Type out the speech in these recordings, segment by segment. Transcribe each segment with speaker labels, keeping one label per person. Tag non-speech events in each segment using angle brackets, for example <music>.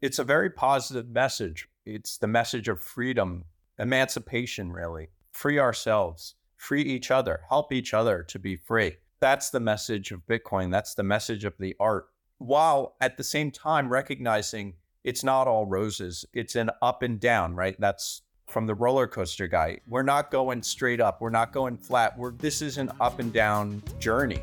Speaker 1: It's a very positive message. It's the message of freedom, emancipation, really. Free ourselves, free each other, help each other to be free. That's the message of Bitcoin. That's the message of the art. While at the same time recognizing it's not all roses, it's an up and down, right? That's from the roller coaster guy. We're not going straight up. We're not going flat. We're this is an up and down journey.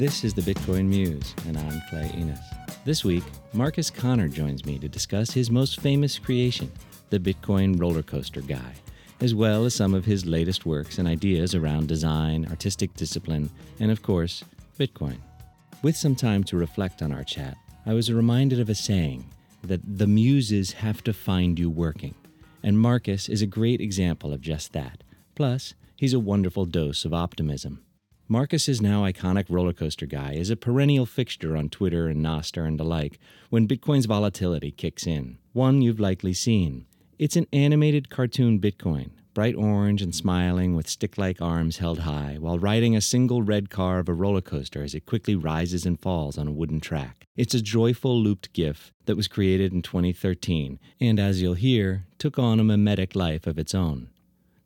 Speaker 2: This is the Bitcoin Muse, and I'm Clay Enos. This week, Marcus Connor joins me to discuss his most famous creation, the Bitcoin roller coaster guy as well as some of his latest works and ideas around design, artistic discipline, and of course, Bitcoin. With some time to reflect on our chat, I was reminded of a saying that the muses have to find you working. And Marcus is a great example of just that. Plus, he's a wonderful dose of optimism. Marcus's now iconic roller coaster guy is a perennial fixture on Twitter and Nostr and the like when Bitcoin's volatility kicks in. One you've likely seen. It's an animated cartoon Bitcoin, bright orange and smiling with stick like arms held high, while riding a single red car of a roller coaster as it quickly rises and falls on a wooden track. It's a joyful looped GIF that was created in 2013 and, as you'll hear, took on a mimetic life of its own.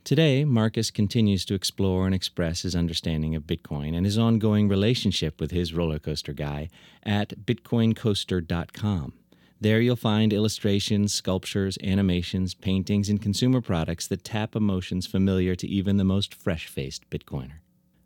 Speaker 2: Today, Marcus continues to explore and express his understanding of Bitcoin and his ongoing relationship with his roller coaster guy at bitcoincoaster.com. There you'll find illustrations, sculptures, animations, paintings, and consumer products that tap emotions familiar to even the most fresh faced Bitcoiner.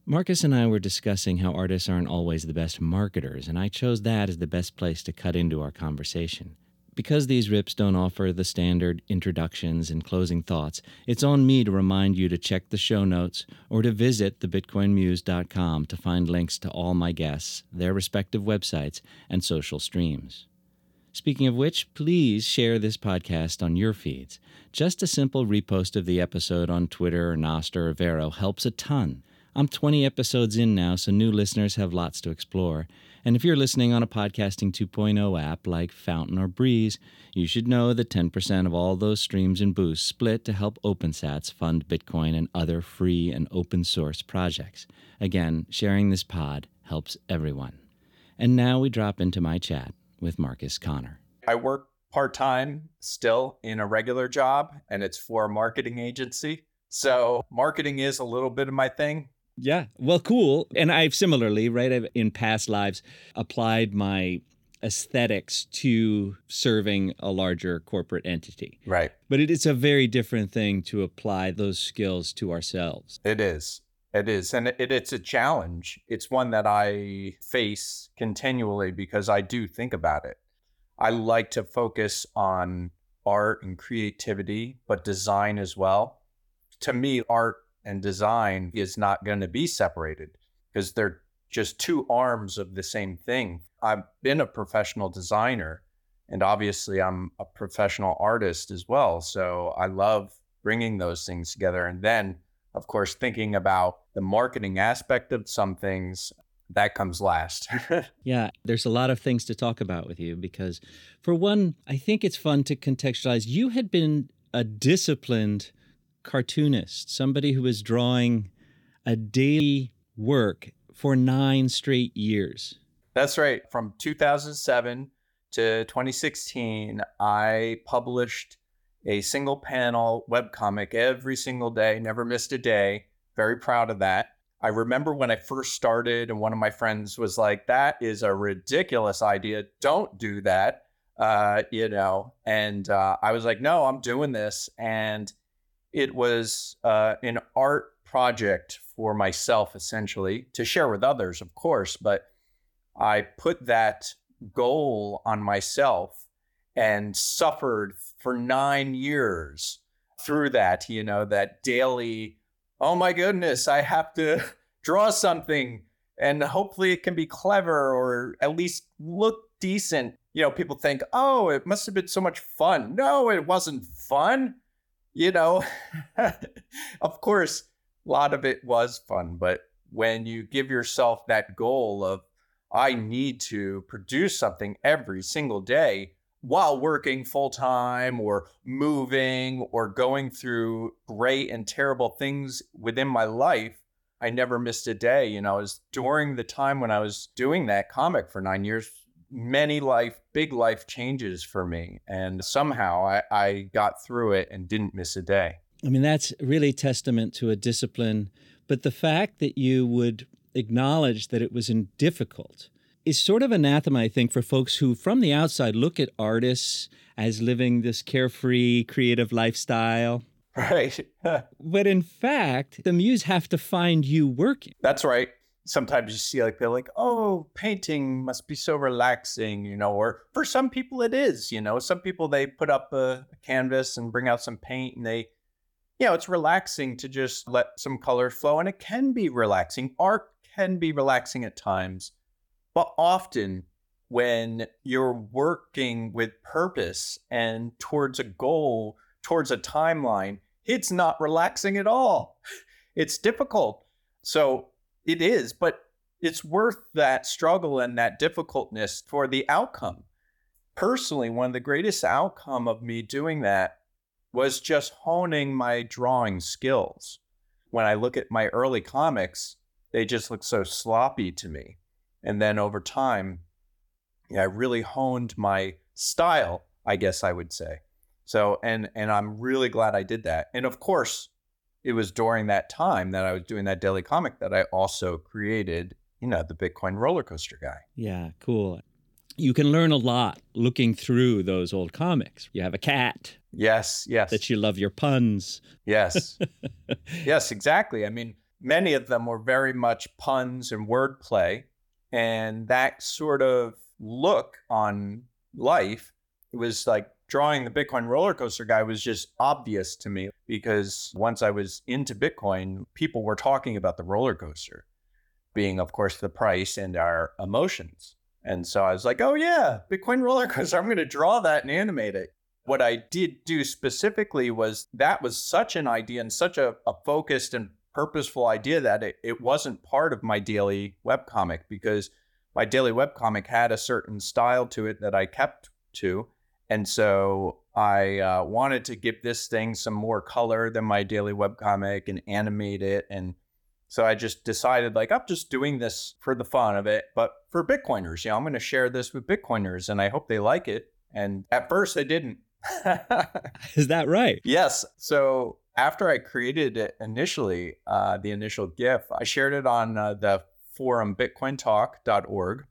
Speaker 2: Marcus and I were discussing how artists aren't always the best marketers, and I chose that as the best place to cut into our conversation. Because these rips don't offer the standard introductions and closing thoughts, it's on me to remind you to check the show notes or to visit thebitcoinmuse.com to find links to all my guests, their respective websites, and social streams. Speaking of which, please share this podcast on your feeds. Just a simple repost of the episode on Twitter or Nostr or Vero helps a ton. I'm 20 episodes in now, so new listeners have lots to explore. And if you're listening on a Podcasting 2.0 app like Fountain or Breez, you should know that 10% of all those streams and boosts split to help OpenSats fund Bitcoin and other free and open source projects. Again, sharing this pod helps everyone. And now we drop into my chat with Marcus Connor.
Speaker 1: I work part time still in a regular job, and it's for a marketing agency. So marketing is a little bit of my thing.
Speaker 2: Yeah. Well, cool. And I've similarly, right, I've in past lives applied my aesthetics to serving a larger corporate entity.
Speaker 1: Right.
Speaker 2: But it is a very different thing to apply those skills to ourselves.
Speaker 1: It is. It is. And it, it's a challenge. It's one that I face continually because I do think about it. I like to focus on art and creativity, but design as well. To me, art and design is not going to be separated because they're just two arms of the same thing. I've been a professional designer and obviously I'm a professional artist as well. So I love bringing those things together. And then of course, thinking about the marketing aspect of some things, that comes last. <laughs>
Speaker 2: yeah, there's a lot of things to talk about with you because, for one, I think it's fun to contextualize. You had been a disciplined cartoonist, somebody who was drawing a daily work for nine straight years.
Speaker 1: That's right. From 2007 to 2016, I published a single panel webcomic every single day, never missed a day. Very proud of that. I remember when I first started, and one of my friends was like, That is a ridiculous idea. Don't do that. Uh, you know, and uh, I was like, No, I'm doing this. And it was uh, an art project for myself, essentially, to share with others, of course. But I put that goal on myself and suffered for nine years through that, you know, that daily, oh my goodness, I have to <laughs> draw something and hopefully it can be clever or at least look decent. You know, people think, oh, it must have been so much fun. No, it wasn't fun. You know, <laughs> of course, a lot of it was fun, but when you give yourself that goal of, I need to produce something every single day, while working full time or moving or going through great and terrible things within my life, I never missed a day. You know, it was during the time when I was doing that comic for nine years, many life, big life changes for me. And somehow I, I got through it and didn't miss a day.
Speaker 2: I mean, that's really testament to a discipline. But the fact that you would acknowledge that it was difficult is sort of anathema, I think, for folks who, from the outside, look at artists as living this carefree, creative lifestyle. <laughs>
Speaker 1: Right. <laughs>
Speaker 2: but in fact, the muse have to find you working.
Speaker 1: That's right. Sometimes you see like they're like, oh, painting must be so relaxing, you know, or for some people it is, you know. Some people they put up a, a canvas and bring out some paint and they you know, it's relaxing to just let some color flow and it can be relaxing. Art can be relaxing at times. But often, when you're working with purpose and towards a goal, towards a timeline, it's not relaxing at all. <laughs> It's difficult. So it is, but it's worth that struggle and that difficultness for the outcome. Personally, one of the greatest outcome of me doing that was just honing my drawing skills. When I look at my early comics, they just look so sloppy to me. And then over time, yeah, I really honed my style, I guess I would say. So, and and I'm really glad I did that. And of course, it was during that time that I was doing that daily comic that I also created, you know, the Bitcoin roller coaster guy.
Speaker 2: Yeah, cool. You can learn a lot looking through those old comics. You have a cat.
Speaker 1: Yes, yes.
Speaker 2: That you love your puns.
Speaker 1: Yes. <laughs> yes, exactly. I mean, many of them were very much puns and wordplay and that sort of look on life was like drawing the bitcoin roller coaster guy was just obvious to me because once i was into bitcoin people were talking about the roller coaster being of course the price and our emotions and so i was like oh yeah bitcoin roller <laughs> coaster i'm going to draw that and animate it what i did do specifically was that was such an idea and such a, a focused and purposeful idea that it, it wasn't part of my daily webcomic because my daily webcomic had a certain style to it that I kept to. And so I uh, wanted to give this thing some more color than my daily webcomic and animate it. And so I just decided, like, I'm just doing this for the fun of it, but for Bitcoiners, you know, I'm going to share this with Bitcoiners and I hope they like it. And at first, they didn't. <laughs>
Speaker 2: Is that right?
Speaker 1: Yes. So after I created it initially, uh, the initial GIF, I shared it on uh, the forum bitcointalk.org.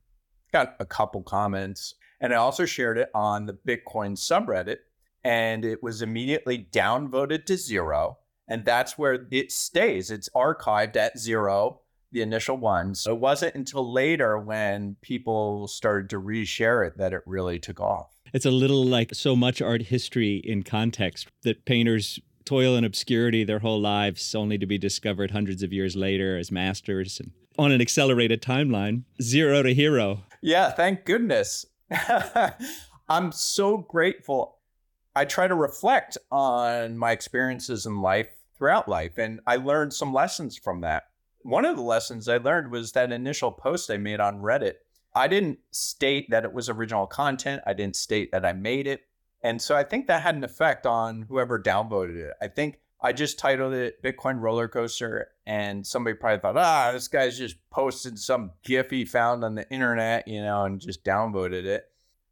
Speaker 1: Got a couple comments. And I also shared it on the Bitcoin subreddit, and it was immediately downvoted to zero. And that's where it stays. It's archived at zero, the initial one. So it wasn't until later when people started to reshare it that it really took off.
Speaker 2: It's a little like so much art history in context that painters toil in obscurity their whole lives, only to be discovered hundreds of years later as masters and on an accelerated timeline, zero to hero.
Speaker 1: Yeah, thank goodness. <laughs> I'm so grateful. I try to reflect on my experiences in life throughout life, and I learned some lessons from that. One of the lessons I learned was that initial post I made on Reddit. I didn't state that it was original content. I didn't state that I made it. And so I think that had an effect on whoever downvoted it. I think I just titled it Bitcoin Roller Coaster, and somebody probably thought, ah, this guy's just posted some GIF he found on the internet, you know, and just downvoted it.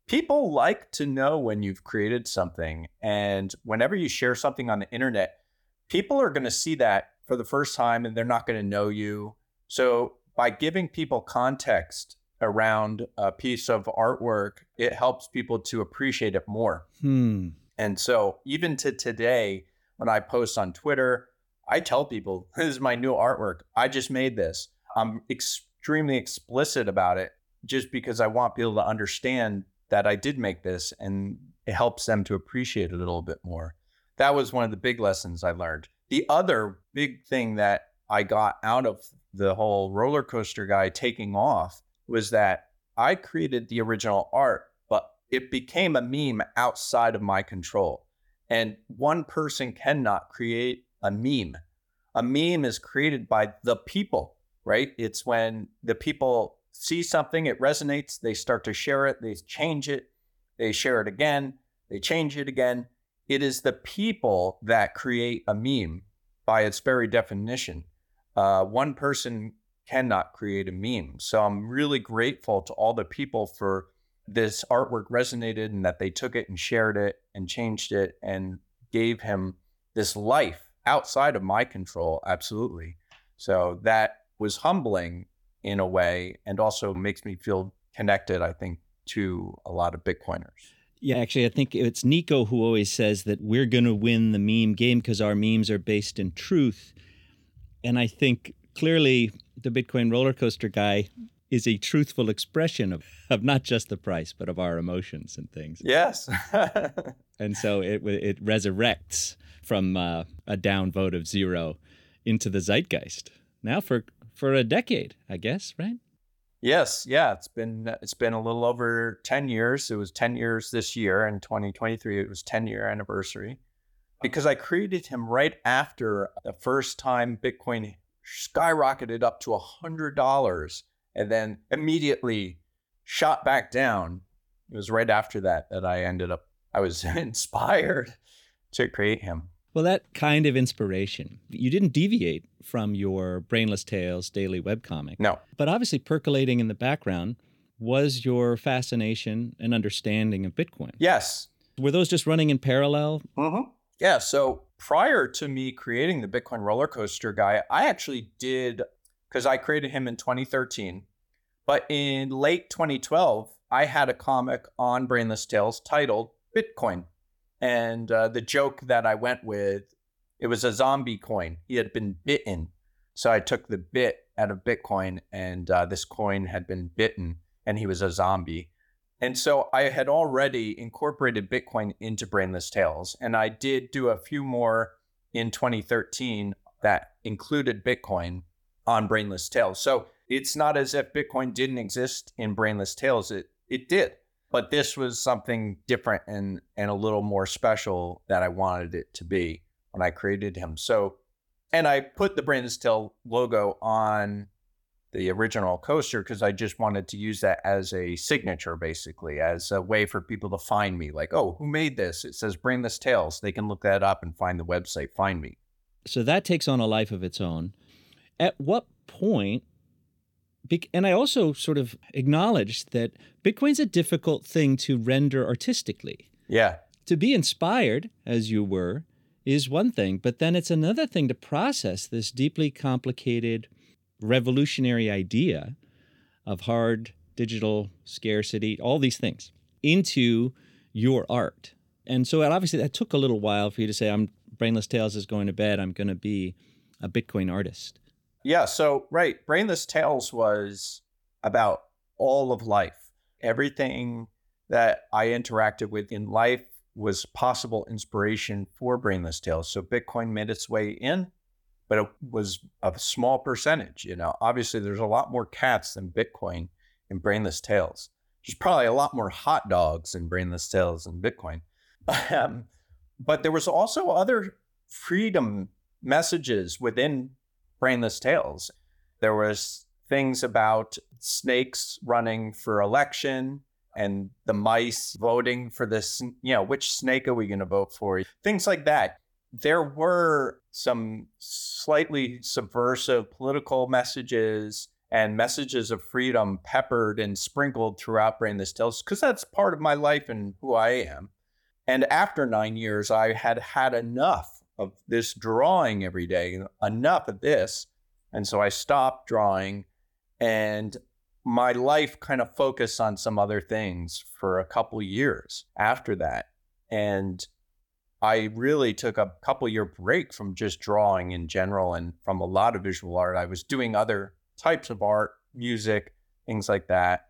Speaker 1: People like to know when you've created something. And whenever you share something on the internet, people are going to see that for the first time and they're not going to know you. So by giving people context around a piece of artwork, it helps people to appreciate it more.
Speaker 2: Hmm.
Speaker 1: And so, even to today, when I post on Twitter, I tell people, <laughs> this is my new artwork. I just made this. I'm extremely explicit about it just because I want people to understand that I did make this and it helps them to appreciate it a little bit more. That was one of the big lessons I learned. The other big thing that I got out of the whole roller coaster guy taking off was that I created the original art, but it became a meme outside of my control. And one person cannot create a meme. A meme is created by the people, right? It's when the people see something, it resonates, they start to share it, they change it. they share it again, they change it again. It is the people that create a meme by its very definition. Uh, one person cannot create a meme. So I'm really grateful to all the people for this artwork resonated and that they took it and shared it and changed it and gave him this life outside of my control. Absolutely. So that was humbling in a way and also makes me feel connected, I think, to a lot of Bitcoiners.
Speaker 2: Yeah, actually, I think it's Nico who always says that we're going to win the meme game because our memes are based in truth. And I think clearly the Bitcoin roller coaster guy is a truthful expression of, of not just the price, but of our emotions and things.
Speaker 1: Yes. <laughs>
Speaker 2: and so it, it resurrects from uh, a down vote of zero into the zeitgeist now for, for a decade, I guess, right?
Speaker 1: Yes, yeah, it's been it's been a little over 10 years. It was 10 years this year in 2023. It was 10 year anniversary because I created him right after the first time Bitcoin skyrocketed up to $100 and then immediately shot back down. It was right after that that I ended up, I was <laughs> inspired to create him.
Speaker 2: Well, that kind of inspiration, you didn't deviate from your Brainless Tales daily webcomic.
Speaker 1: No.
Speaker 2: But obviously, percolating in the background was your fascination and understanding of Bitcoin.
Speaker 1: Yes.
Speaker 2: Were those just running in parallel?
Speaker 1: Mm-hmm. Yeah. So prior to me creating the Bitcoin roller coaster guy, I actually did because I created him in 2013. But in late 2012, I had a comic on Brainless Tales titled Bitcoin. And uh, the joke that I went with, it was a zombie coin. He had been bitten. So I took the bit out of Bitcoin, and uh, this coin had been bitten, and he was a zombie. And so I had already incorporated Bitcoin into Brainless Tales. And I did do a few more in 2013 that included Bitcoin on Brainless Tales. So it's not as if Bitcoin didn't exist in Brainless Tales. It it did. But this was something different and and a little more special that I wanted it to be when I created him. So and I put the Brainless Tale logo on the original coaster because I just wanted to use that as a signature, basically, as a way for people to find me. Like, oh, who made this? It says Brainless Tales. They can look that up and find the website, find me.
Speaker 2: So that takes on a life of its own. At what? And I also sort of acknowledged that Bitcoin's a difficult thing to render artistically.
Speaker 1: Yeah.
Speaker 2: To be inspired, as you were, is one thing, but then it's another thing to process this deeply complicated revolutionary idea of hard digital scarcity, all these things, into your art. And so obviously that took a little while for you to say, I'm Brainless Tales is going to bed. I'm going to be a Bitcoin artist.
Speaker 1: Yeah. So, right. Brainless Tales was about all of life. Everything that I interacted with in life was possible inspiration for Brainless Tales. So, Bitcoin made its way in but it was a small percentage. You know, obviously there's a lot more cats than Bitcoin in brainless tales. There's probably a lot more hot dogs in brainless tales than Bitcoin. <laughs> Um, but there was also other freedom messages within brainless tales. There was things about snakes running for election and the mice voting for this, you know, which snake are we going to vote for? Things like that there were some slightly subversive political messages and messages of freedom peppered and sprinkled throughout Brainless Tales because that's part of my life and who I am. And after nine years, I had had enough of this drawing every day, enough of this. And so I stopped drawing and my life kind of focused on some other things for a couple years after that. And I really took a couple year break from just drawing in general and from a lot of visual art. I was doing other types of art, music, things like that.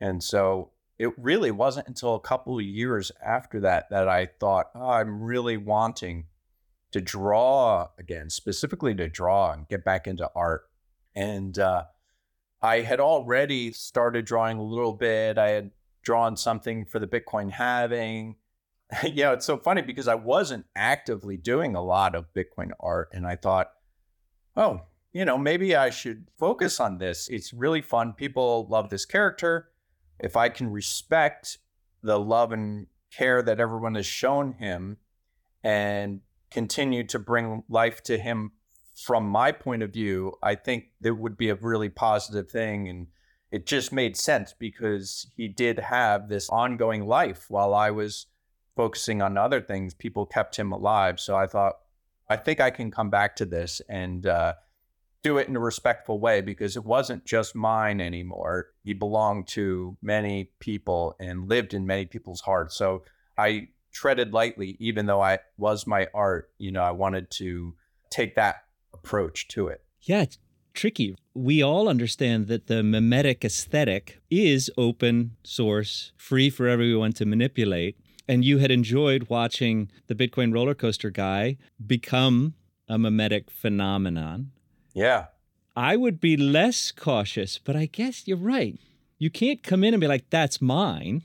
Speaker 1: And so it really wasn't until a couple of years after that that I thought, oh, I'm really wanting to draw again, specifically to draw and get back into art. And uh, I had already started drawing a little bit. I had drawn something for the Bitcoin halving <laughs> you know, it's so funny because I wasn't actively doing a lot of Bitcoin art. And I thought, oh, you know, maybe I should focus on this. It's really fun. People love this character. If I can respect the love and care that everyone has shown him and continue to bring life to him from my point of view, I think that would be a really positive thing. And it just made sense because he did have this ongoing life while I was focusing on other things. People kept him alive. So I thought, I think I can come back to this and uh, do it in a respectful way because it wasn't just mine anymore. He belonged to many people and lived in many people's hearts. So I treaded lightly, even though I was my art. You know, I wanted to take that approach to it.
Speaker 2: Yeah, it's tricky. We all understand that the memetic aesthetic is open source, free for everyone to manipulate. And you had enjoyed watching the Bitcoin roller coaster guy become a memetic phenomenon.
Speaker 1: Yeah.
Speaker 2: I would be less cautious, but I guess you're right. You can't come in and be like, that's mine.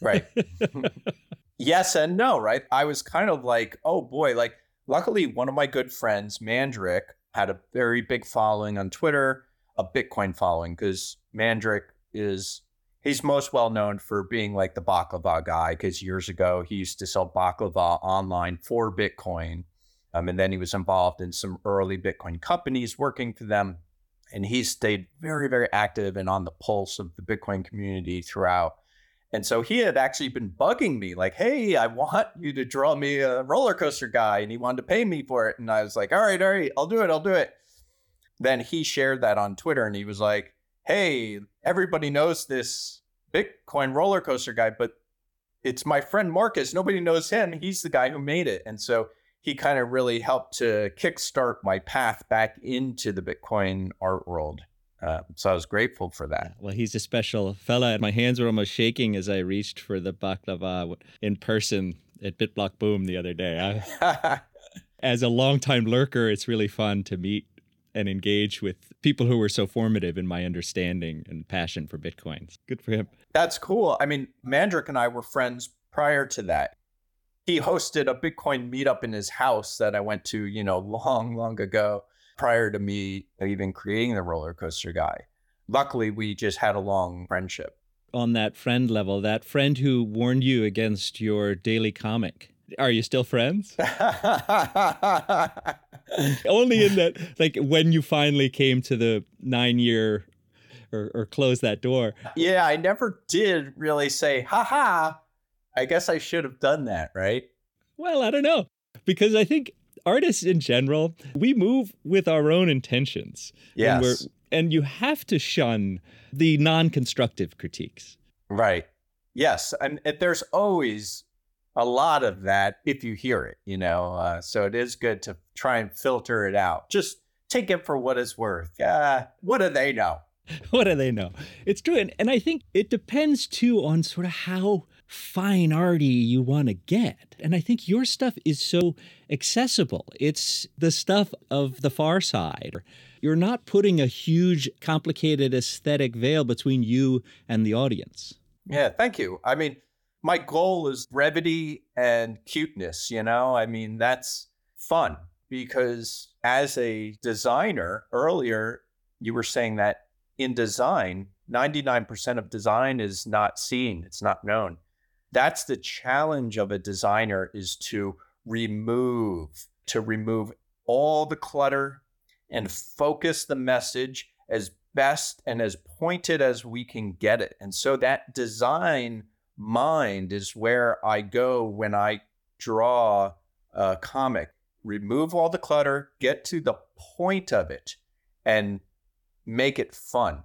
Speaker 1: Right. <laughs> <laughs> yes and no, right? I was kind of like, oh boy, like luckily one of my good friends, Mandrik, had a very big following on Twitter, a Bitcoin following, because Mandrik is he's most well known for being like the baklava guy, because years ago he used to sell baklava online for Bitcoin. Um, and then he was involved in some early Bitcoin companies working for them. And he stayed very, very active and on the pulse of the Bitcoin community throughout. And so he had actually been bugging me, like, hey, I want you to draw me a roller coaster guy. And he wanted to pay me for it. And I was like, all right, all right, I'll do it, I'll do it. Then he shared that on Twitter and he was like, hey, everybody knows this Bitcoin roller coaster guy, but it's my friend Marcus. Nobody knows him. He's the guy who made it. And so he kind of really helped to kickstart my path back into the Bitcoin art world. Uh, so I was grateful for that.
Speaker 2: Well, he's a special fella. My hands were almost shaking as I reached for the baklava in person at BitBlockBoom the other day. I, <laughs> as a longtime lurker, it's really fun to meet and engage with people who were so formative in my understanding and passion for Bitcoins. Good for him.
Speaker 1: That's cool. I mean, Mandrik and I were friends prior to that. He hosted a Bitcoin meetup in his house that I went to, you know, long, long ago prior to me even creating the roller coaster guy. Luckily, we just had a long friendship.
Speaker 2: On that friend level, that friend who warned you against your daily comic, are you still friends? <laughs> Only in that, like when you finally came to the nine year or, or close that door.
Speaker 1: Yeah, I never did really say, ha ha. I guess I should have done that, right?
Speaker 2: Well, I don't know. Because I think artists in general, we move with our own intentions.
Speaker 1: Yes.
Speaker 2: And, and you have to shun the non constructive critiques.
Speaker 1: Right. Yes. And there's always a lot of that if you hear it, you know. Uh, so it is good to try and filter it out. Just take it for what it's worth. Uh, what do they know? <laughs>
Speaker 2: what do they know? It's true. And, and I think it depends too on sort of how fine arty you want to get. And I think your stuff is so accessible. It's the stuff of the far side. You're not putting a huge, complicated aesthetic veil between you and the audience.
Speaker 1: Yeah, thank you. I mean, my goal is brevity and cuteness, you know? I mean, that's fun because as a designer, earlier you were saying that in design, 99% of design is not seen, it's not known that's the challenge of a designer is to remove to remove all the clutter and focus the message as best and as pointed as we can get it. And so that design mind is where i go when i draw a comic. Remove all the clutter get to the point of it and make it fun.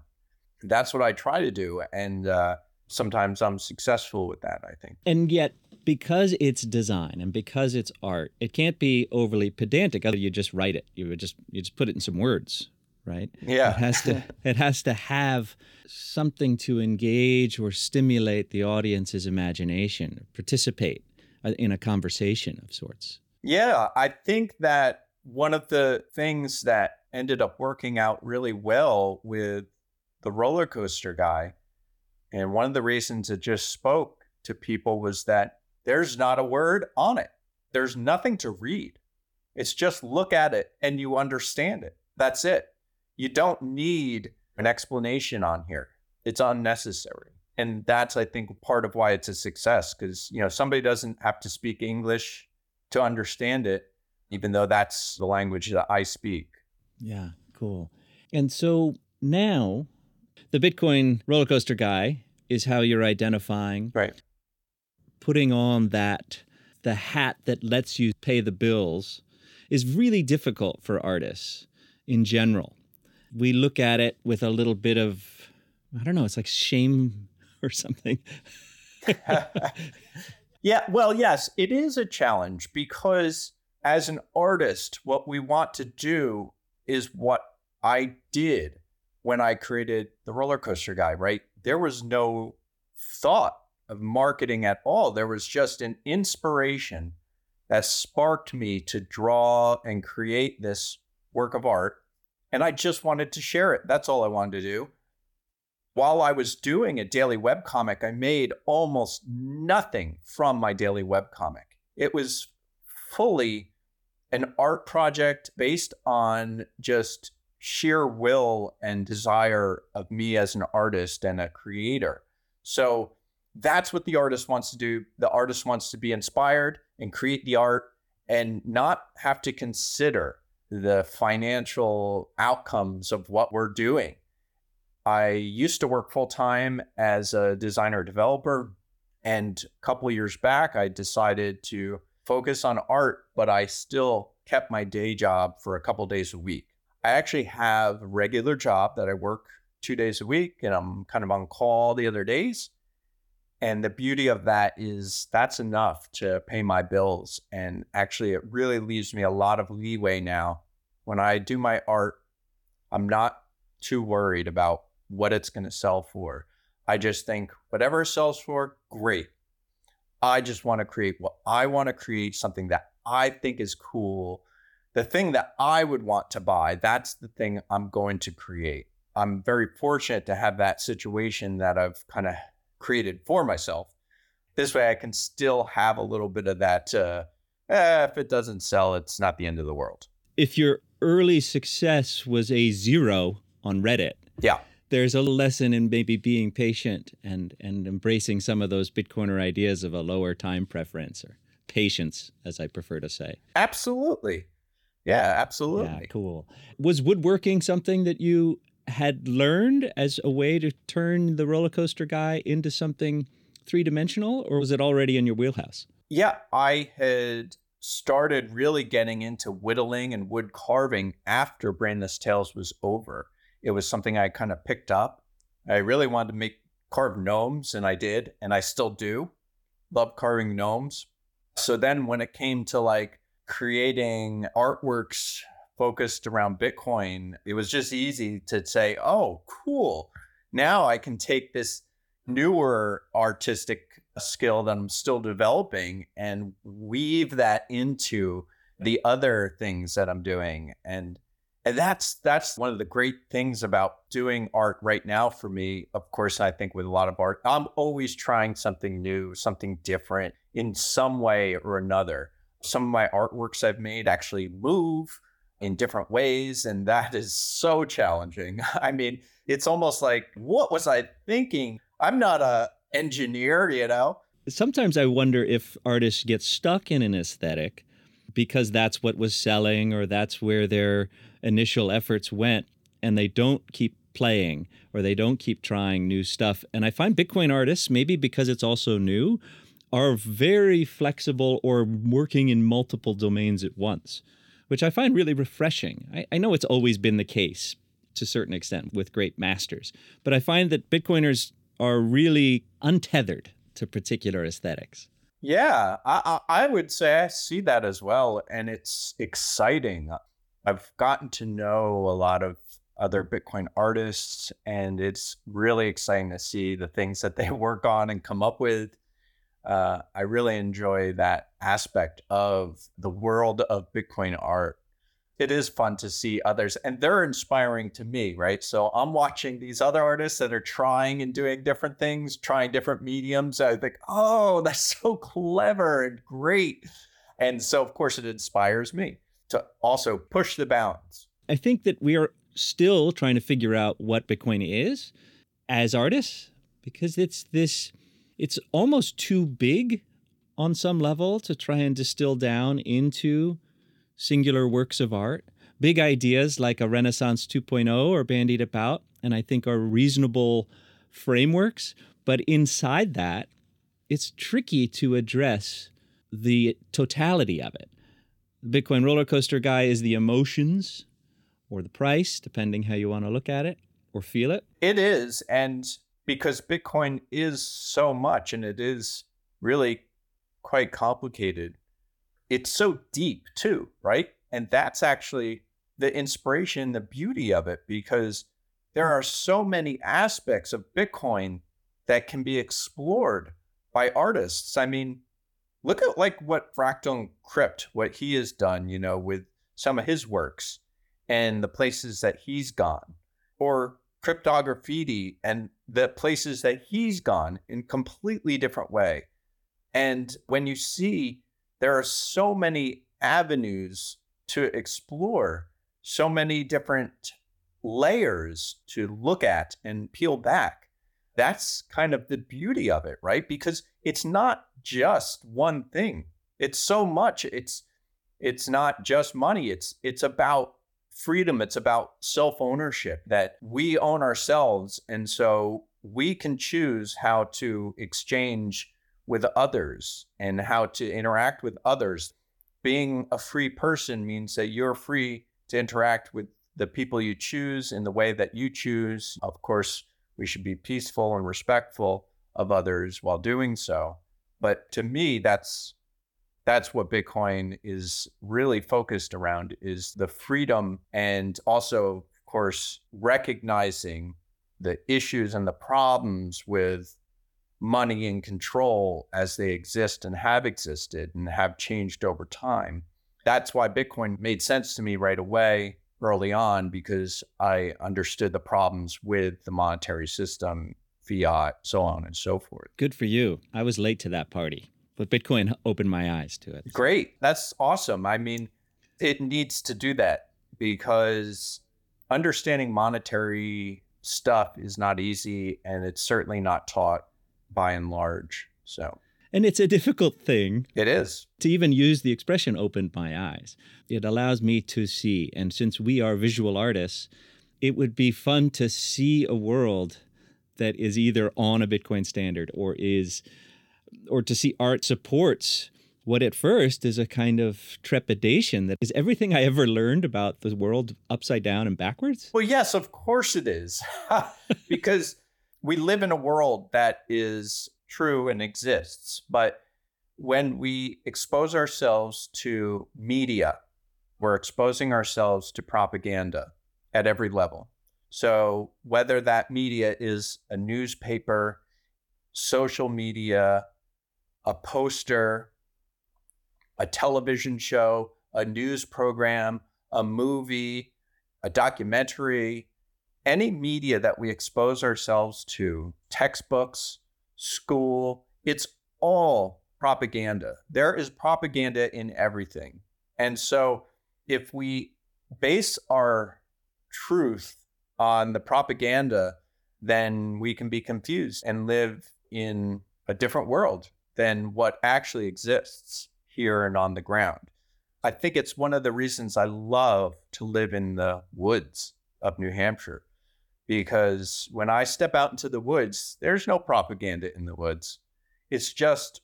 Speaker 1: That's what i try to do and uh, sometimes I'm successful with that, I think.
Speaker 2: And yet, because it's design and because it's art, it can't be overly pedantic. Other you just write it. You would just you just put it in some words, right?
Speaker 1: Yeah.
Speaker 2: It has to <laughs> it has to have something to engage or stimulate the audience's imagination, participate uh, in a conversation of sorts.
Speaker 1: Yeah, I think that one of the things that ended up working out really well with the roller coaster guy and one of the reasons it just spoke to people was that there's not a word on it. There's nothing to read. It's just look at it and you understand it. That's it. You don't need an explanation on here. It's unnecessary. And that's, I think, part of why it's a success because, you know, somebody doesn't have to speak English to understand it, even though that's the language that I speak.
Speaker 2: Yeah, cool. And so now the Bitcoin roller coaster guy is how you're identifying.
Speaker 1: Right.
Speaker 2: Putting on that, the hat that lets you pay the bills is really difficult for artists in general. We look at it with a little bit of, I don't know, it's like shame <laughs> or something. <laughs>
Speaker 1: yeah, well, yes, it is a challenge because as an artist, what we want to do is what I did when I created the roller coaster guy, right? There was no thought of marketing at all. There was just an inspiration that sparked me to draw and create this work of art. And I just wanted to share it. That's all I wanted to do. While I was doing a daily webcomic, I made almost nothing from my daily webcomic. It was fully an art project based on just sheer will and desire of me as an artist and a creator. So that's what the artist wants to do. The artist wants to be inspired and create the art and not have to consider the financial outcomes of what we're doing. I used to work full time as a designer developer. And a couple years back, I decided to focus on art, but I still kept my day job for a couple days a week. I actually have a regular job that I work two days a week and I'm kind of on call the other days. And the beauty of that is that's enough to pay my bills. And actually, it really leaves me a lot of leeway now. When I do my art, I'm not too worried about what it's going to sell for. I just think whatever it sells for, great. I just want to create what I want to create, something that I think is cool. The thing that I would want to buy, that's the thing I'm going to create. I'm very fortunate to have that situation that I've kind of created for myself. This way, I can still have a little bit of that. Uh, eh, if it doesn't sell, it's not the end of the world.
Speaker 2: If your early success was a zero on Reddit,
Speaker 1: yeah,
Speaker 2: there's a lesson in maybe being patient and and embracing some of those Bitcoiner ideas of a lower time preference or patience, as I prefer to say.
Speaker 1: Absolutely. Yeah, absolutely.
Speaker 2: Yeah, cool. Was woodworking something that you had learned as a way to turn the roller coaster guy into something three dimensional, or was it already in your wheelhouse?
Speaker 1: Yeah, I had started really getting into whittling and wood carving after Brainless Tales was over. It was something I kind of picked up. I really wanted to make carve gnomes, and I did, and I still do. Love carving gnomes. So then when it came to like creating artworks focused around Bitcoin, it was just easy to say, oh, cool. Now I can take this newer artistic skill that I'm still developing and weave that into the other things that I'm doing. And and that's that's one of the great things about doing art right now for me. Of course, I think with a lot of art, I'm always trying something new, something different in some way or another. Some of my artworks I've made actually move in different ways. And that is so challenging. <laughs> I mean, it's almost like, what was I thinking? I'm not a engineer, you know?
Speaker 2: Sometimes I wonder if artists get stuck in an aesthetic because that's what was selling or that's where their initial efforts went and they don't keep playing or they don't keep trying new stuff. And I find Bitcoin artists, maybe because it's also new, are very flexible or working in multiple domains at once which I find really refreshing. I, I know it's always been the case to a certain extent with great masters, but I find that Bitcoiners are really untethered to particular aesthetics.
Speaker 1: Yeah, I, I would say I see that as well. And it's exciting. I've gotten to know a lot of other Bitcoin artists, and it's really exciting to see the things that they <laughs> work on and come up with uh, I really enjoy that aspect of the world of Bitcoin art. It is fun to see others, and they're inspiring to me, right? So I'm watching these other artists that are trying and doing different things, trying different mediums. I think, oh, that's <laughs> so clever and great. And so, of course, it inspires me to also push the bounds.
Speaker 2: I think that we are still trying to figure out what Bitcoin is as artists because it's this, it's almost too big on some level to try and distill down into singular works of art. Big ideas like a Renaissance 2.0 are bandied about, and I think are reasonable frameworks. But inside that, it's tricky to address the totality of it. The Bitcoin roller coaster guy is the emotions or the price, depending how you want to look at it or feel it.
Speaker 1: It is. And because Bitcoin is so much and it is really quite complicated, it's so deep too, right? And that's actually the inspiration, the beauty of it, because there are so many aspects of Bitcoin that can be explored by artists. I mean, look at like what Fractal Crypt, what he has done, you know, with some of his works and the places that he's gone, or Cryptograffiti and the places that he's gone in completely different way. And when you see there are so many avenues to explore, so many different layers to look at and peel back. That's kind of the beauty of it, right? Because it's not just one thing. It's so much. It's it's not just money. It's it's about freedom. It's about self-ownership that we own ourselves and so we can choose how to exchange with others and how to interact with others. Being a free person means that you're free to interact with the people you choose in the way that you choose. Of course, we should be peaceful and respectful of others while doing so. But to me, that's that's what Bitcoin is really focused around is the freedom and also, of course, recognizing the issues and the problems with money and control as they exist and have existed and have changed over time. That's why Bitcoin made sense to me right away early on because I understood the problems with the monetary system, fiat, so on and so forth.
Speaker 2: Good for you. I was late to that party, but Bitcoin opened my eyes to it.
Speaker 1: Great. That's awesome. I mean, it needs to do that because understanding monetary stuff is not easy and it's certainly not taught by and large. So,
Speaker 2: and it's a difficult thing.
Speaker 1: It is.
Speaker 2: To even use the expression opened my eyes. It allows me to see. And since we are visual artists, it would be fun to see a world that is either on a Bitcoin standard or is, or to see art supports what at first is a kind of trepidation that is everything I ever learned about the world upside down and backwards?
Speaker 1: Well, yes, of course it is. <laughs> because we live in a world that is true and exists, but when we expose ourselves to media, we're exposing ourselves to propaganda at every level. So, whether that media is a newspaper, social media, a poster, a television show, a news program, a movie, a documentary, any media that we expose ourselves to, textbooks, school, it's all propaganda. There is propaganda in everything. And so if we base our truth on the propaganda, then we can be confused and live in a different world than what actually exists here and on the ground. I think it's one of the reasons I love to live in the woods of New Hampshire because when I step out into the woods, there's no propaganda in the woods. It's just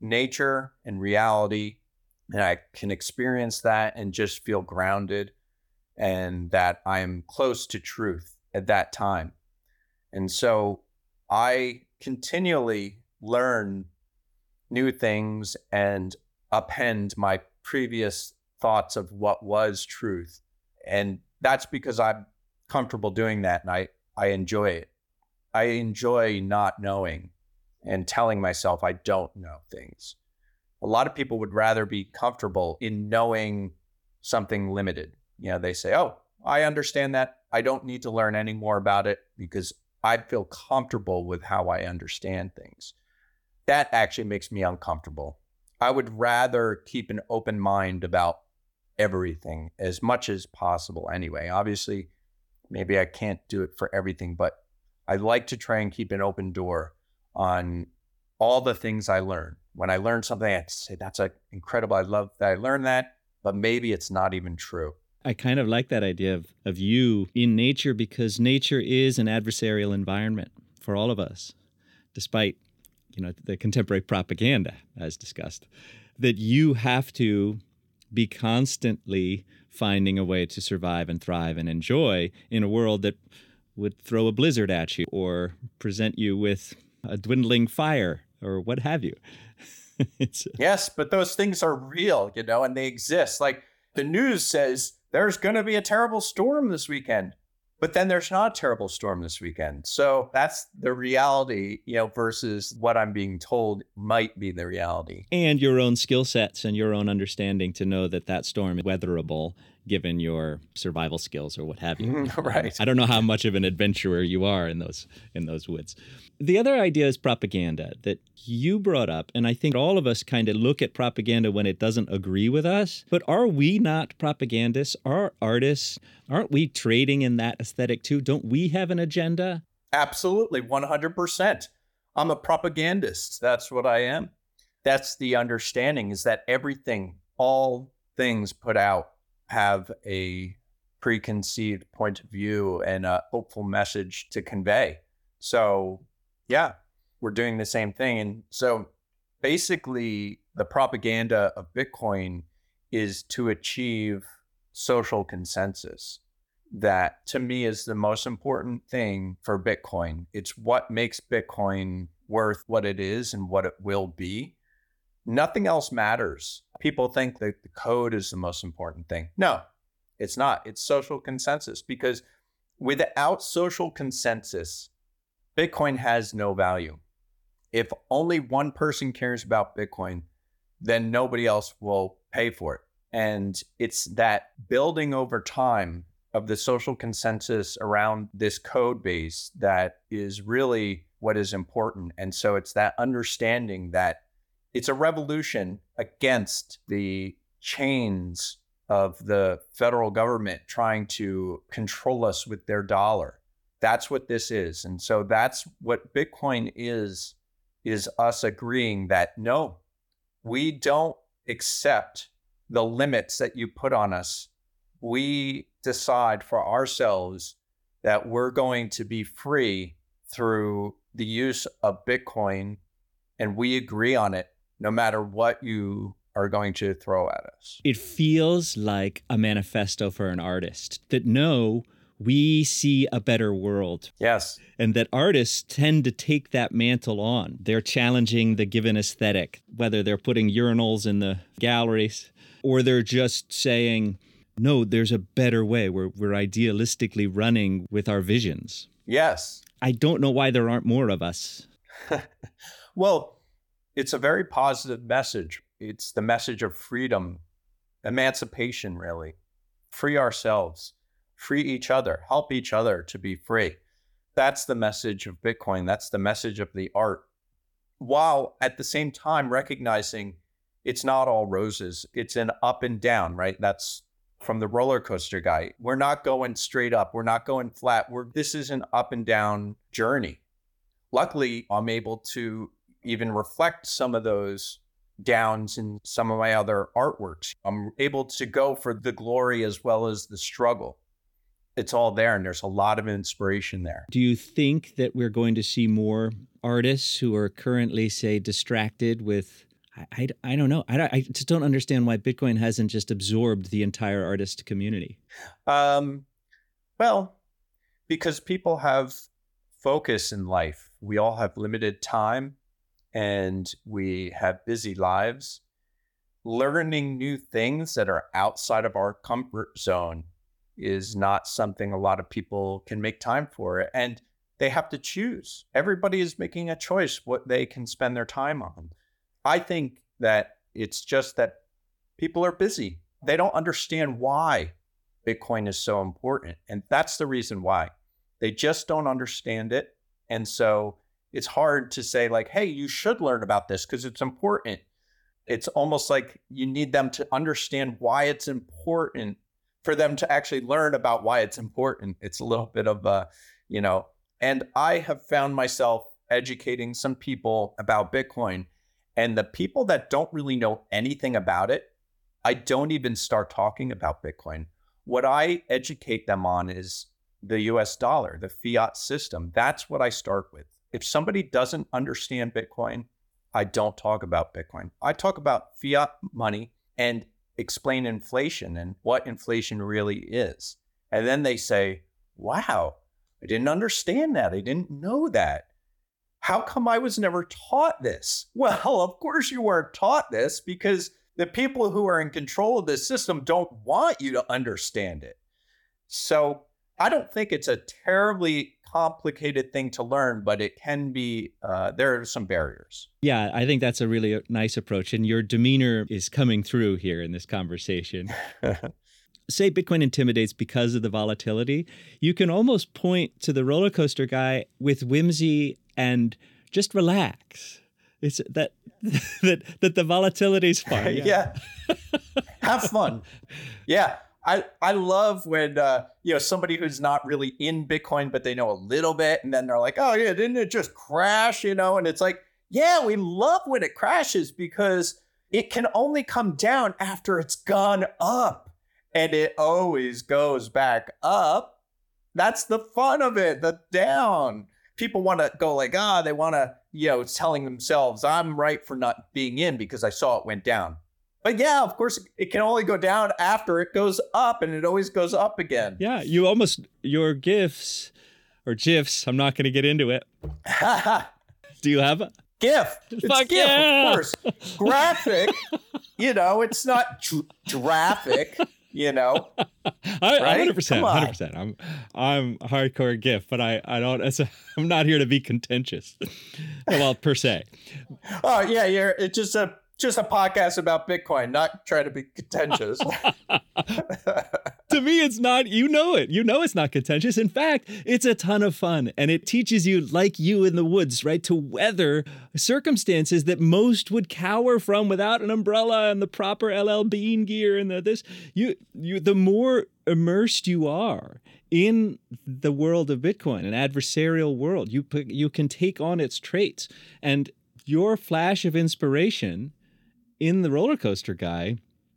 Speaker 1: nature and reality. And I can experience that and just feel grounded and that I am close to truth at that time. And so I continually learn new things and append my previous thoughts of what was truth. And that's because I'm comfortable doing that and I, I enjoy it. I enjoy not knowing and telling myself I don't know things. A lot of people would rather be comfortable in knowing something limited. You know, they say, oh, I understand that. I don't need to learn any more about it because I feel comfortable with how I understand things. That actually makes me uncomfortable. I would rather keep an open mind about everything as much as possible anyway. Obviously, maybe I can't do it for everything, but I like to try and keep an open door on all the things I learn. When I learn something, I say, that's a incredible. I love that I learned that, but maybe it's not even true.
Speaker 2: I kind of like that idea of, of you in nature because nature is an adversarial environment for all of us, despite you know the contemporary propaganda as discussed that you have to be constantly finding a way to survive and thrive and enjoy in a world that would throw a blizzard at you or present you with a dwindling fire or what have you. <laughs>
Speaker 1: yes, but those things are real, you know, and they exist. Like the news says there's going to be a terrible storm this weekend. But then there's not a terrible storm this weekend. So that's the reality, you know, versus what I'm being told might be the reality.
Speaker 2: And your own skill sets and your own understanding to know that that storm is weatherable given your survival skills or what have you. Mm-hmm. <laughs>
Speaker 1: right.
Speaker 2: I don't know how much of an adventurer you are in those in those woods. The other idea is propaganda that you brought up, and I think all of us kind of look at propaganda when it doesn't agree with us. But are we not propagandists? Are artists? Aren't we trading in that aesthetic too? Don't we have an agenda?
Speaker 1: Absolutely, 100%. I'm a propagandist. That's what I am. That's the understanding is that everything, all things put out have a preconceived point of view and a hopeful message to convey. So yeah, we're doing the same thing. And so basically, the propaganda of Bitcoin is to achieve social consensus. That to me is the most important thing for Bitcoin. It's what makes Bitcoin worth what it is and what it will be. Nothing else matters. People think that the code is the most important thing. No, it's not. It's social consensus because without social consensus, Bitcoin has no value. If only one person cares about Bitcoin, then nobody else will pay for it. And it's that building over time of the social consensus around this code base that is really what is important. And so it's that understanding that it's a revolution against the chains of the federal government trying to control us with their dollar. That's what this is. And so that's what Bitcoin is is us agreeing that no, we don't accept the limits that you put on us. We decide for ourselves that we're going to be free through the use of Bitcoin and we agree on it no matter what you are going to throw at us.
Speaker 2: It feels like a manifesto for an artist that no, we see a better world.
Speaker 1: Yes.
Speaker 2: And that artists tend to take that mantle on. They're challenging the given aesthetic, whether they're putting urinals in the galleries or they're just saying, no, there's a better way. We're, we're idealistically running with our visions.
Speaker 1: Yes.
Speaker 2: I don't know why there aren't more of us. <laughs>
Speaker 1: well, it's a very positive message. It's the message of freedom, emancipation, really. Free ourselves free each other, help each other to be free. That's the message of Bitcoin. That's the message of the art. While at the same time recognizing it's not all roses, it's an up and down, right? That's from the roller coaster guy. We're not going straight up, we're not going flat. We're this is an up and down journey. Luckily, I'm able to even reflect some of those downs in some of my other artworks. I'm able to go for the glory as well as the struggle it's all there and there's a lot of inspiration there.
Speaker 2: Do you think that we're going to see more artists who are currently, say, distracted with? I, I, I don't know. I, I just don't understand why Bitcoin hasn't just absorbed the entire artist community.
Speaker 1: Um, well, because people have focus in life. We all have limited time and we have busy lives. Learning new things that are outside of our comfort zone is not something a lot of people can make time for. And they have to choose. Everybody is making a choice what they can spend their time on. I think that it's just that people are busy. They don't understand why Bitcoin is so important. And that's the reason why. They just don't understand it. And so it's hard to say, like, hey, you should learn about this because it's important. It's almost like you need them to understand why it's important for them to actually learn about why it's important. It's a little bit of a, you know, And I have found myself educating some people about Bitcoin. And the people that don't really know anything about it, I don't even start talking about Bitcoin. What I educate them on is the US dollar, the fiat system. That's what I start with. If somebody doesn't understand Bitcoin, I don't talk about Bitcoin. I talk about fiat money and explain inflation and what inflation really is. And then they say, wow, I didn't understand that. I didn't know that. How come I was never taught this? <laughs> Well, of course you weren't taught this because the people who are in control of this system don't want you to understand it. So I don't think it's a terribly complicated thing to learn, but it can be, uh, there are some barriers.
Speaker 2: Yeah, I think that's a really uh, nice approach. And your demeanor is coming through here in this conversation. <laughs> Say Bitcoin intimidates because of the volatility. You can almost point to the roller coaster guy with whimsy and just relax. It's that <laughs> that that the volatility's fun. <laughs>
Speaker 1: Yeah. yeah. Have fun. Yeah. I, I love when uh, you know somebody who's not really in Bitcoin but they know a little bit and then they're like, oh yeah, didn't it just crash? You know, and it's like, yeah, we love when it crashes because it can only come down after it's gone up, and it always goes back up. That's the fun of it. The down. People want to go like, ah, they want to, you know, it's telling themselves, I'm right for not being in because I saw it went down. But yeah, of course, it can only go down after it goes up, and it always goes up again.
Speaker 2: Yeah, you almost your gifs or gifs. I'm not going to get into it. <laughs> Do you have a
Speaker 1: GIF? It's Fuck GIF, yeah. of course. Graphic. you know, it's not dr- graphic. You know, <laughs>
Speaker 2: I, right? 100%, 100%. I'm I'm hardcore GIF, but I I don't. A, <laughs> I'm not here to be contentious. well, per se.
Speaker 1: Oh yeah, you're. It's just a just a podcast about Bitcoin, not trying to be contentious. <laughs> <laughs>
Speaker 2: to me, it's not, you know it. You know it's not contentious. In fact, it's a ton of fun and it teaches you, like you in the woods, right, to weather circumstances that most would cower from without an umbrella and the proper LL Bean gear and the this. You, you, the more immersed you are in the world of Bitcoin, an adversarial world, you, you can take on its traits. And your flash of inspiration in the roller coaster guy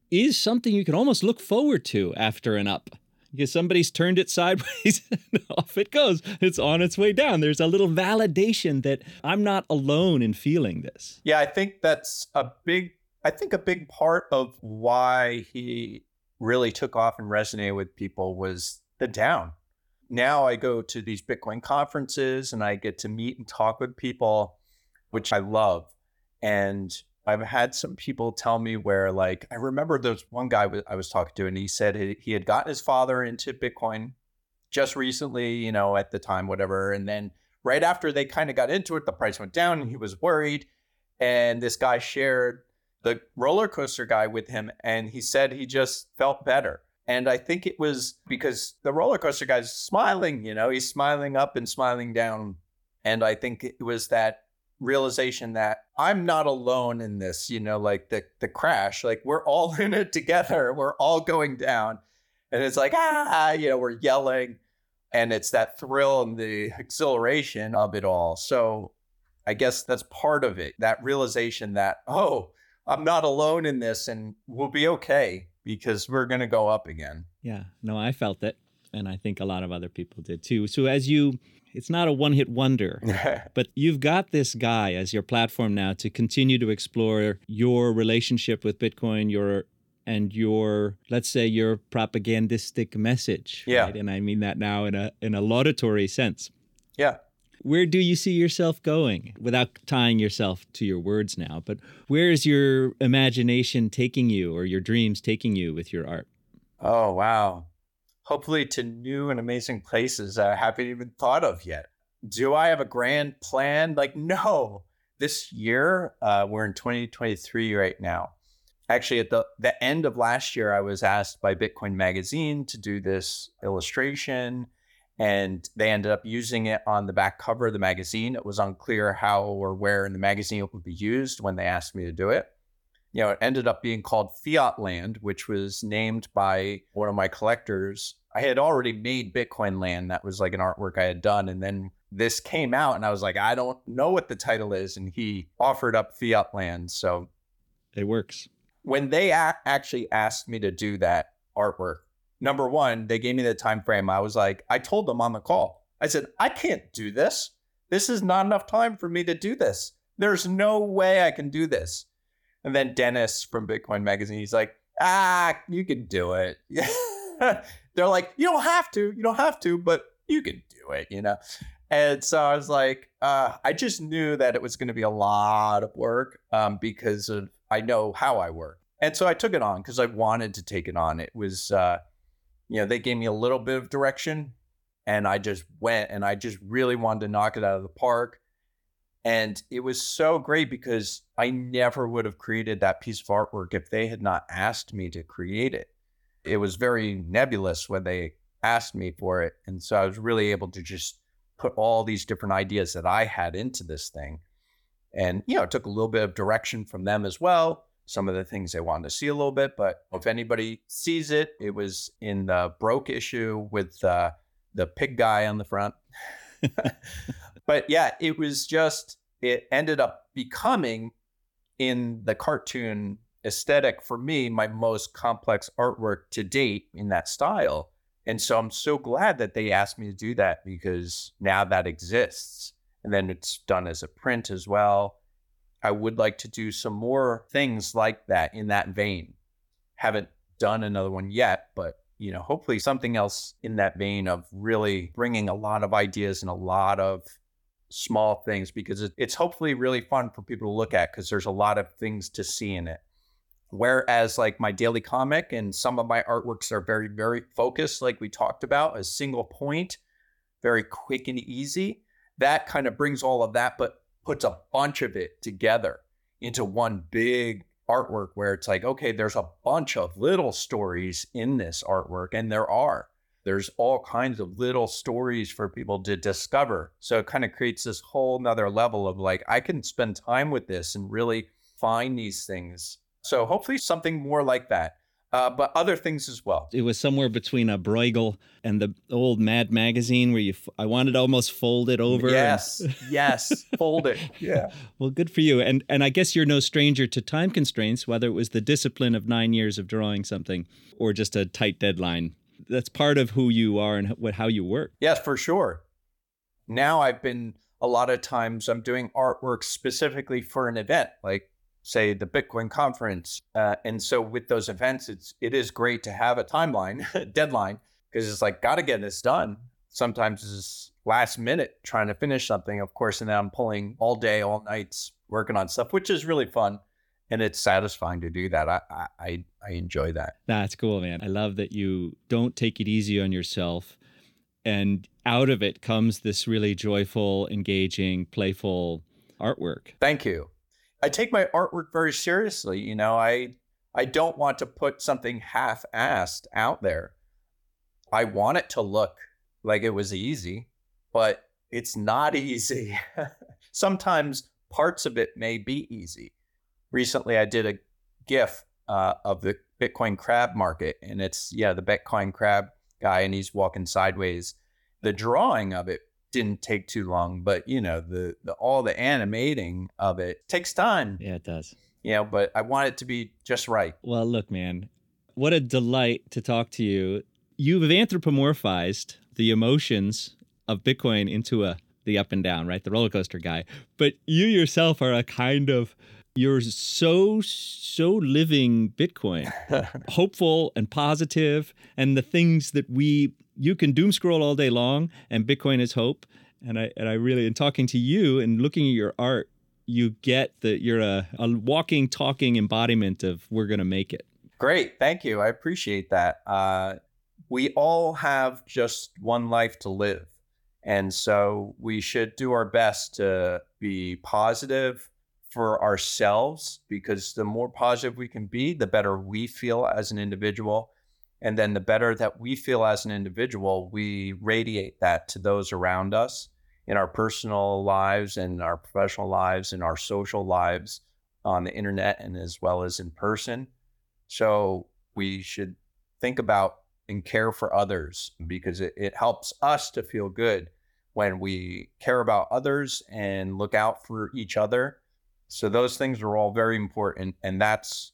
Speaker 2: is something you can almost look forward to after an up because somebody's turned it sideways <laughs> and off it goes. It's on its way down. There's a little validation that I'm not alone in feeling this.
Speaker 1: Yeah, I think that's a big I think a big part of why he really took off and resonated with people was the down. Now I go to these Bitcoin conferences and I get to meet and talk with people, which I love. And I've had some people tell me where, like, I remember there's one guy I was talking to, and he said he had gotten his father into Bitcoin just recently, you know, at the time, whatever. And then right after they kind of got into it, the price went down and he was worried. And this guy shared the roller coaster guy with him, and he said he just felt better. And I think it was because the roller coaster guy's smiling, you know, he's smiling up and smiling down. And I think it was that realization that I'm not alone in this, you know, like the the crash, like we're all <laughs> in it together. We're all going down. And it's like, ah, you know, we're yelling. And it's that thrill and the exhilaration of it all. So I guess that's part of it. That realization that, oh, I'm not alone in this and we'll be okay because we're to go up again.
Speaker 2: Yeah. No, I felt it. And I think a lot of other people did too. So as you it's not a one hit wonder, <laughs> but you've got this guy as your platform now to continue to explore your relationship with Bitcoin, your and your let's say your propagandistic message.
Speaker 1: Yeah.
Speaker 2: Right? And I mean that now in a in a laudatory sense.
Speaker 1: Yeah.
Speaker 2: Where do you see yourself going without tying yourself to your words now? But where is your imagination taking you or your dreams taking you with your art?
Speaker 1: Oh, wow hopefully to new and amazing places that I haven't even thought of yet. Do I have a grand plan? Like, no. This year, uh, we're in 2023 right now. Actually, at the, the end of last year, I was asked by Bitcoin Magazine to do this illustration, and they ended up using it on the back cover of the magazine. It was unclear how or where in the magazine it would be used when they asked me to do it. You know, it ended up being called Fiat Land, which was named by one of my collectors. I had already made Bitcoin Land. That was like an artwork I had done. And then this came out, and I was like, I don't know what the title is. And he offered up Fiat Land. So
Speaker 2: it works.
Speaker 1: When they a- actually asked me to do that artwork, number one, they gave me the time frame. I was like, I told them on the call, I said, I can't do this. This is not enough time for me to do this. There's no way I can do this. And then Dennis from Bitcoin Magazine, he's like, ah, you can do it. <laughs> They're like, you don't have to, you don't have to, but you can do it, you know? And so I was like, uh, I just knew that it was going to be a lot of work um, because of I know how I work. And so I took it on because I wanted to take it on. It was, uh, you know, they gave me a little bit of direction and I just went and I just really wanted to knock it out of the park. And it was so great because I never would have created that piece of artwork if they had not asked me to create it. It was very nebulous when they asked me for it. And so I was really able to just put all these different ideas that I had into this thing. And, you know, it took a little bit of direction from them as well. Some of the things they wanted to see a little bit. But if anybody sees it, it was in the broke issue with uh, the pig guy on the front. <laughs> but yeah, it was just, it ended up becoming in the cartoon aesthetic for me, my most complex artwork to date in that style. And so I'm so glad that they asked me to do that because now that exists. And then it's done as a print as well. I would like to do some more things like that in that vein. Haven't done another one yet, but you know, hopefully something else in that vein of really bringing a lot of ideas and a lot of small things because it's hopefully really fun for people to look at because there's a lot of things to see in it. Whereas, like my daily comic and some of my artworks are very, very focused, like we talked about, a single point, very quick and easy. That kind of brings all of that, but puts a bunch of it together into one big artwork where it's like, okay, there's a bunch of little stories in this artwork, and there are. There's all kinds of little stories for people to discover. So it kind of creates this whole nother level of like, I can spend time with this and really find these things. So hopefully something more like that. Uh, but other things as well.
Speaker 2: It was somewhere between a Bruegel and the old Mad magazine where you, f- I wanted to almost fold it over.
Speaker 1: Yes, and... yes, fold it. Yeah. <laughs>
Speaker 2: Well, good for you. And and I guess you're no stranger to time constraints, whether it was the discipline of nine years of drawing something or just a tight deadline. That's part of who you are and what how you work.
Speaker 1: Yes, for sure. Now I've been a lot of times I'm doing artwork specifically for an event, like say the Bitcoin conference. Uh, and so with those events, it's it is great to have a timeline, <laughs> deadline, because it's like got to get this done. Sometimes it's last minute trying to finish something, of course, and then I'm pulling all day, all nights working on stuff, which is really fun. And it's satisfying to do that. I, I I enjoy that.
Speaker 2: That's cool, man. I love that you don't take it easy on yourself. And out of it comes this really joyful, engaging, playful artwork.
Speaker 1: Thank you. I take my artwork very seriously. You know, I I don't want to put something half-assed out there. I want it to look like it was easy, but it's not <laughs> easy. Sometimes parts of it may be easy. Recently, I did a GIF uh, of the Bitcoin crab market, and it's yeah the Bitcoin crab guy, and he's walking sideways. The drawing of it didn't take too long, but you know, the, the all the animating of it takes time.
Speaker 2: Yeah, it does.
Speaker 1: You know, but I want it to be just right.
Speaker 2: Well, look, man, what a delight to talk to you. You've anthropomorphized the emotions of Bitcoin into a the up and down, right? The roller coaster guy. But you yourself are a kind of you're so so living bitcoin <laughs> hopeful and positive and the things that we you can doom scroll all day long and bitcoin is hope. And i and i really in talking to you and looking at your art you get that you're a, a walking talking embodiment of we're going to make it.
Speaker 1: Great. Thank you. I appreciate that. Uh, we all have just one life to live. And so we should do our best to be positive for ourselves because the more positive we can be, the better we feel as an individual. And then the better that we feel as an individual, we radiate that to those around us in our personal lives and our professional lives and our social lives. on the internet and as well as in person. So we should think about and care for others because it, it helps us to feel good when we care about others and look out for each other. So those things are all very important. And that's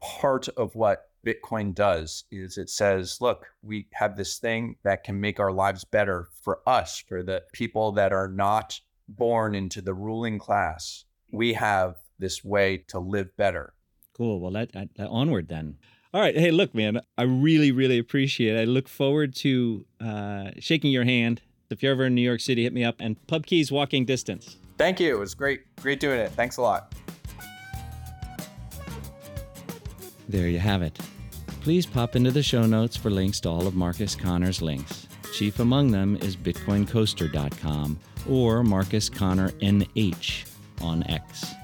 Speaker 1: part of what Bitcoin does is it says, look, we have this thing that can make our lives better for us, for the people that are not born into the ruling class. We have this way to live better.
Speaker 2: Cool. Well, that, onward then. All right. Hey, look, man, I really, really appreciate it. I look forward to uh, shaking your hand. If you're ever in New York City, hit me up and PubKey's walking distance.
Speaker 1: Thank you. It was great. Great doing it. Thanks a lot.
Speaker 2: There you have it. Please pop into the show notes for links to all of Marcus Connor's links. Chief among them is BitcoinCoaster.com or Marcus Connor NH on X.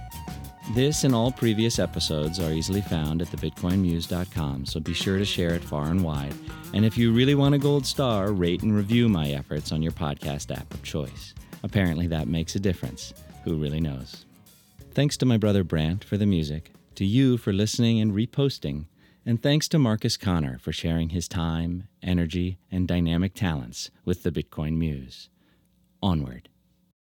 Speaker 2: This and all previous episodes are easily found at thebitcoinmuse.com, so be sure to share it far and wide. And if you really want a gold star, rate and review my efforts on your podcast app of choice. Apparently, that makes a difference. Who really knows? Thanks to my brother Brant for the music, to you for listening and reposting, and thanks to Marcus Connor for sharing his time, energy, and dynamic talents with the Bitcoin Muse. Onward.